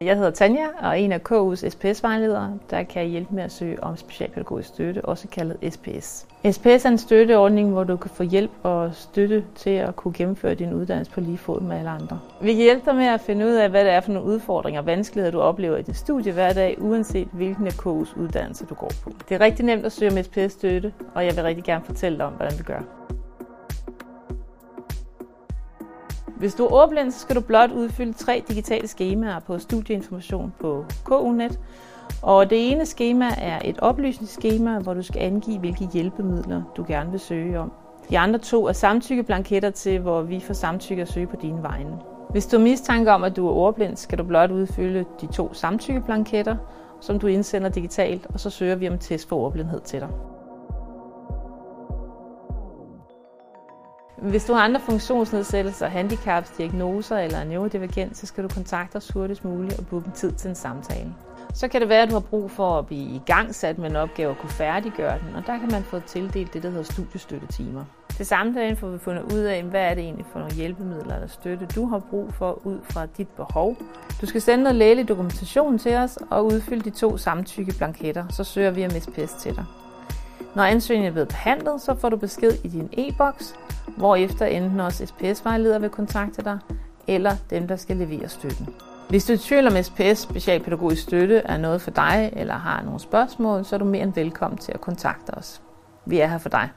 Jeg hedder Tanja og er en af KU's SPS-vejledere, der kan hjælpe med at søge om specialpædagogisk støtte, også kaldet SPS. SPS er en støtteordning, hvor du kan få hjælp og støtte til at kunne gennemføre din uddannelse på lige fod med alle andre. Vi kan hjælpe dig med at finde ud af, hvad det er for nogle udfordringer og vanskeligheder, du oplever i din studie hver dag, uanset hvilken af KU's uddannelser du går på. Det er rigtig nemt at søge om SPS-støtte, og jeg vil rigtig gerne fortælle dig om, hvordan du gør. Hvis du er ordblind, så skal du blot udfylde tre digitale skemaer på studieinformation på KUNet. Og det ene skema er et oplysningsskema, hvor du skal angive, hvilke hjælpemidler du gerne vil søge om. De andre to er samtykkeblanketter til, hvor vi får samtykke at søge på dine vegne. Hvis du har mistanke om, at du er ordblind, skal du blot udfylde de to samtykkeblanketter, som du indsender digitalt, og så søger vi om test for ordblindhed til dig. Hvis du har andre funktionsnedsættelser, handicaps, diagnoser eller er neurodivergent, så skal du kontakte os hurtigst muligt og booke tid til en samtale. Så kan det være, at du har brug for at blive i gang sat med en opgave og kunne færdiggøre den, og der kan man få tildelt det, der hedder studiestøttetimer. Til samtalen får vi fundet ud af, hvad er det egentlig for nogle hjælpemidler eller støtte, du har brug for ud fra dit behov. Du skal sende noget lægelig dokumentation til os og udfylde de to samtykkeblanketter, så søger vi om SPS til dig. Når ansøgningen er blevet behandlet, så får du besked i din e-boks, hvorefter enten også SPS-vejleder vil kontakte dig, eller dem, der skal levere støtten. Hvis du er i tvivl om SPS specialpædagogisk støtte er noget for dig, eller har nogle spørgsmål, så er du mere end velkommen til at kontakte os. Vi er her for dig.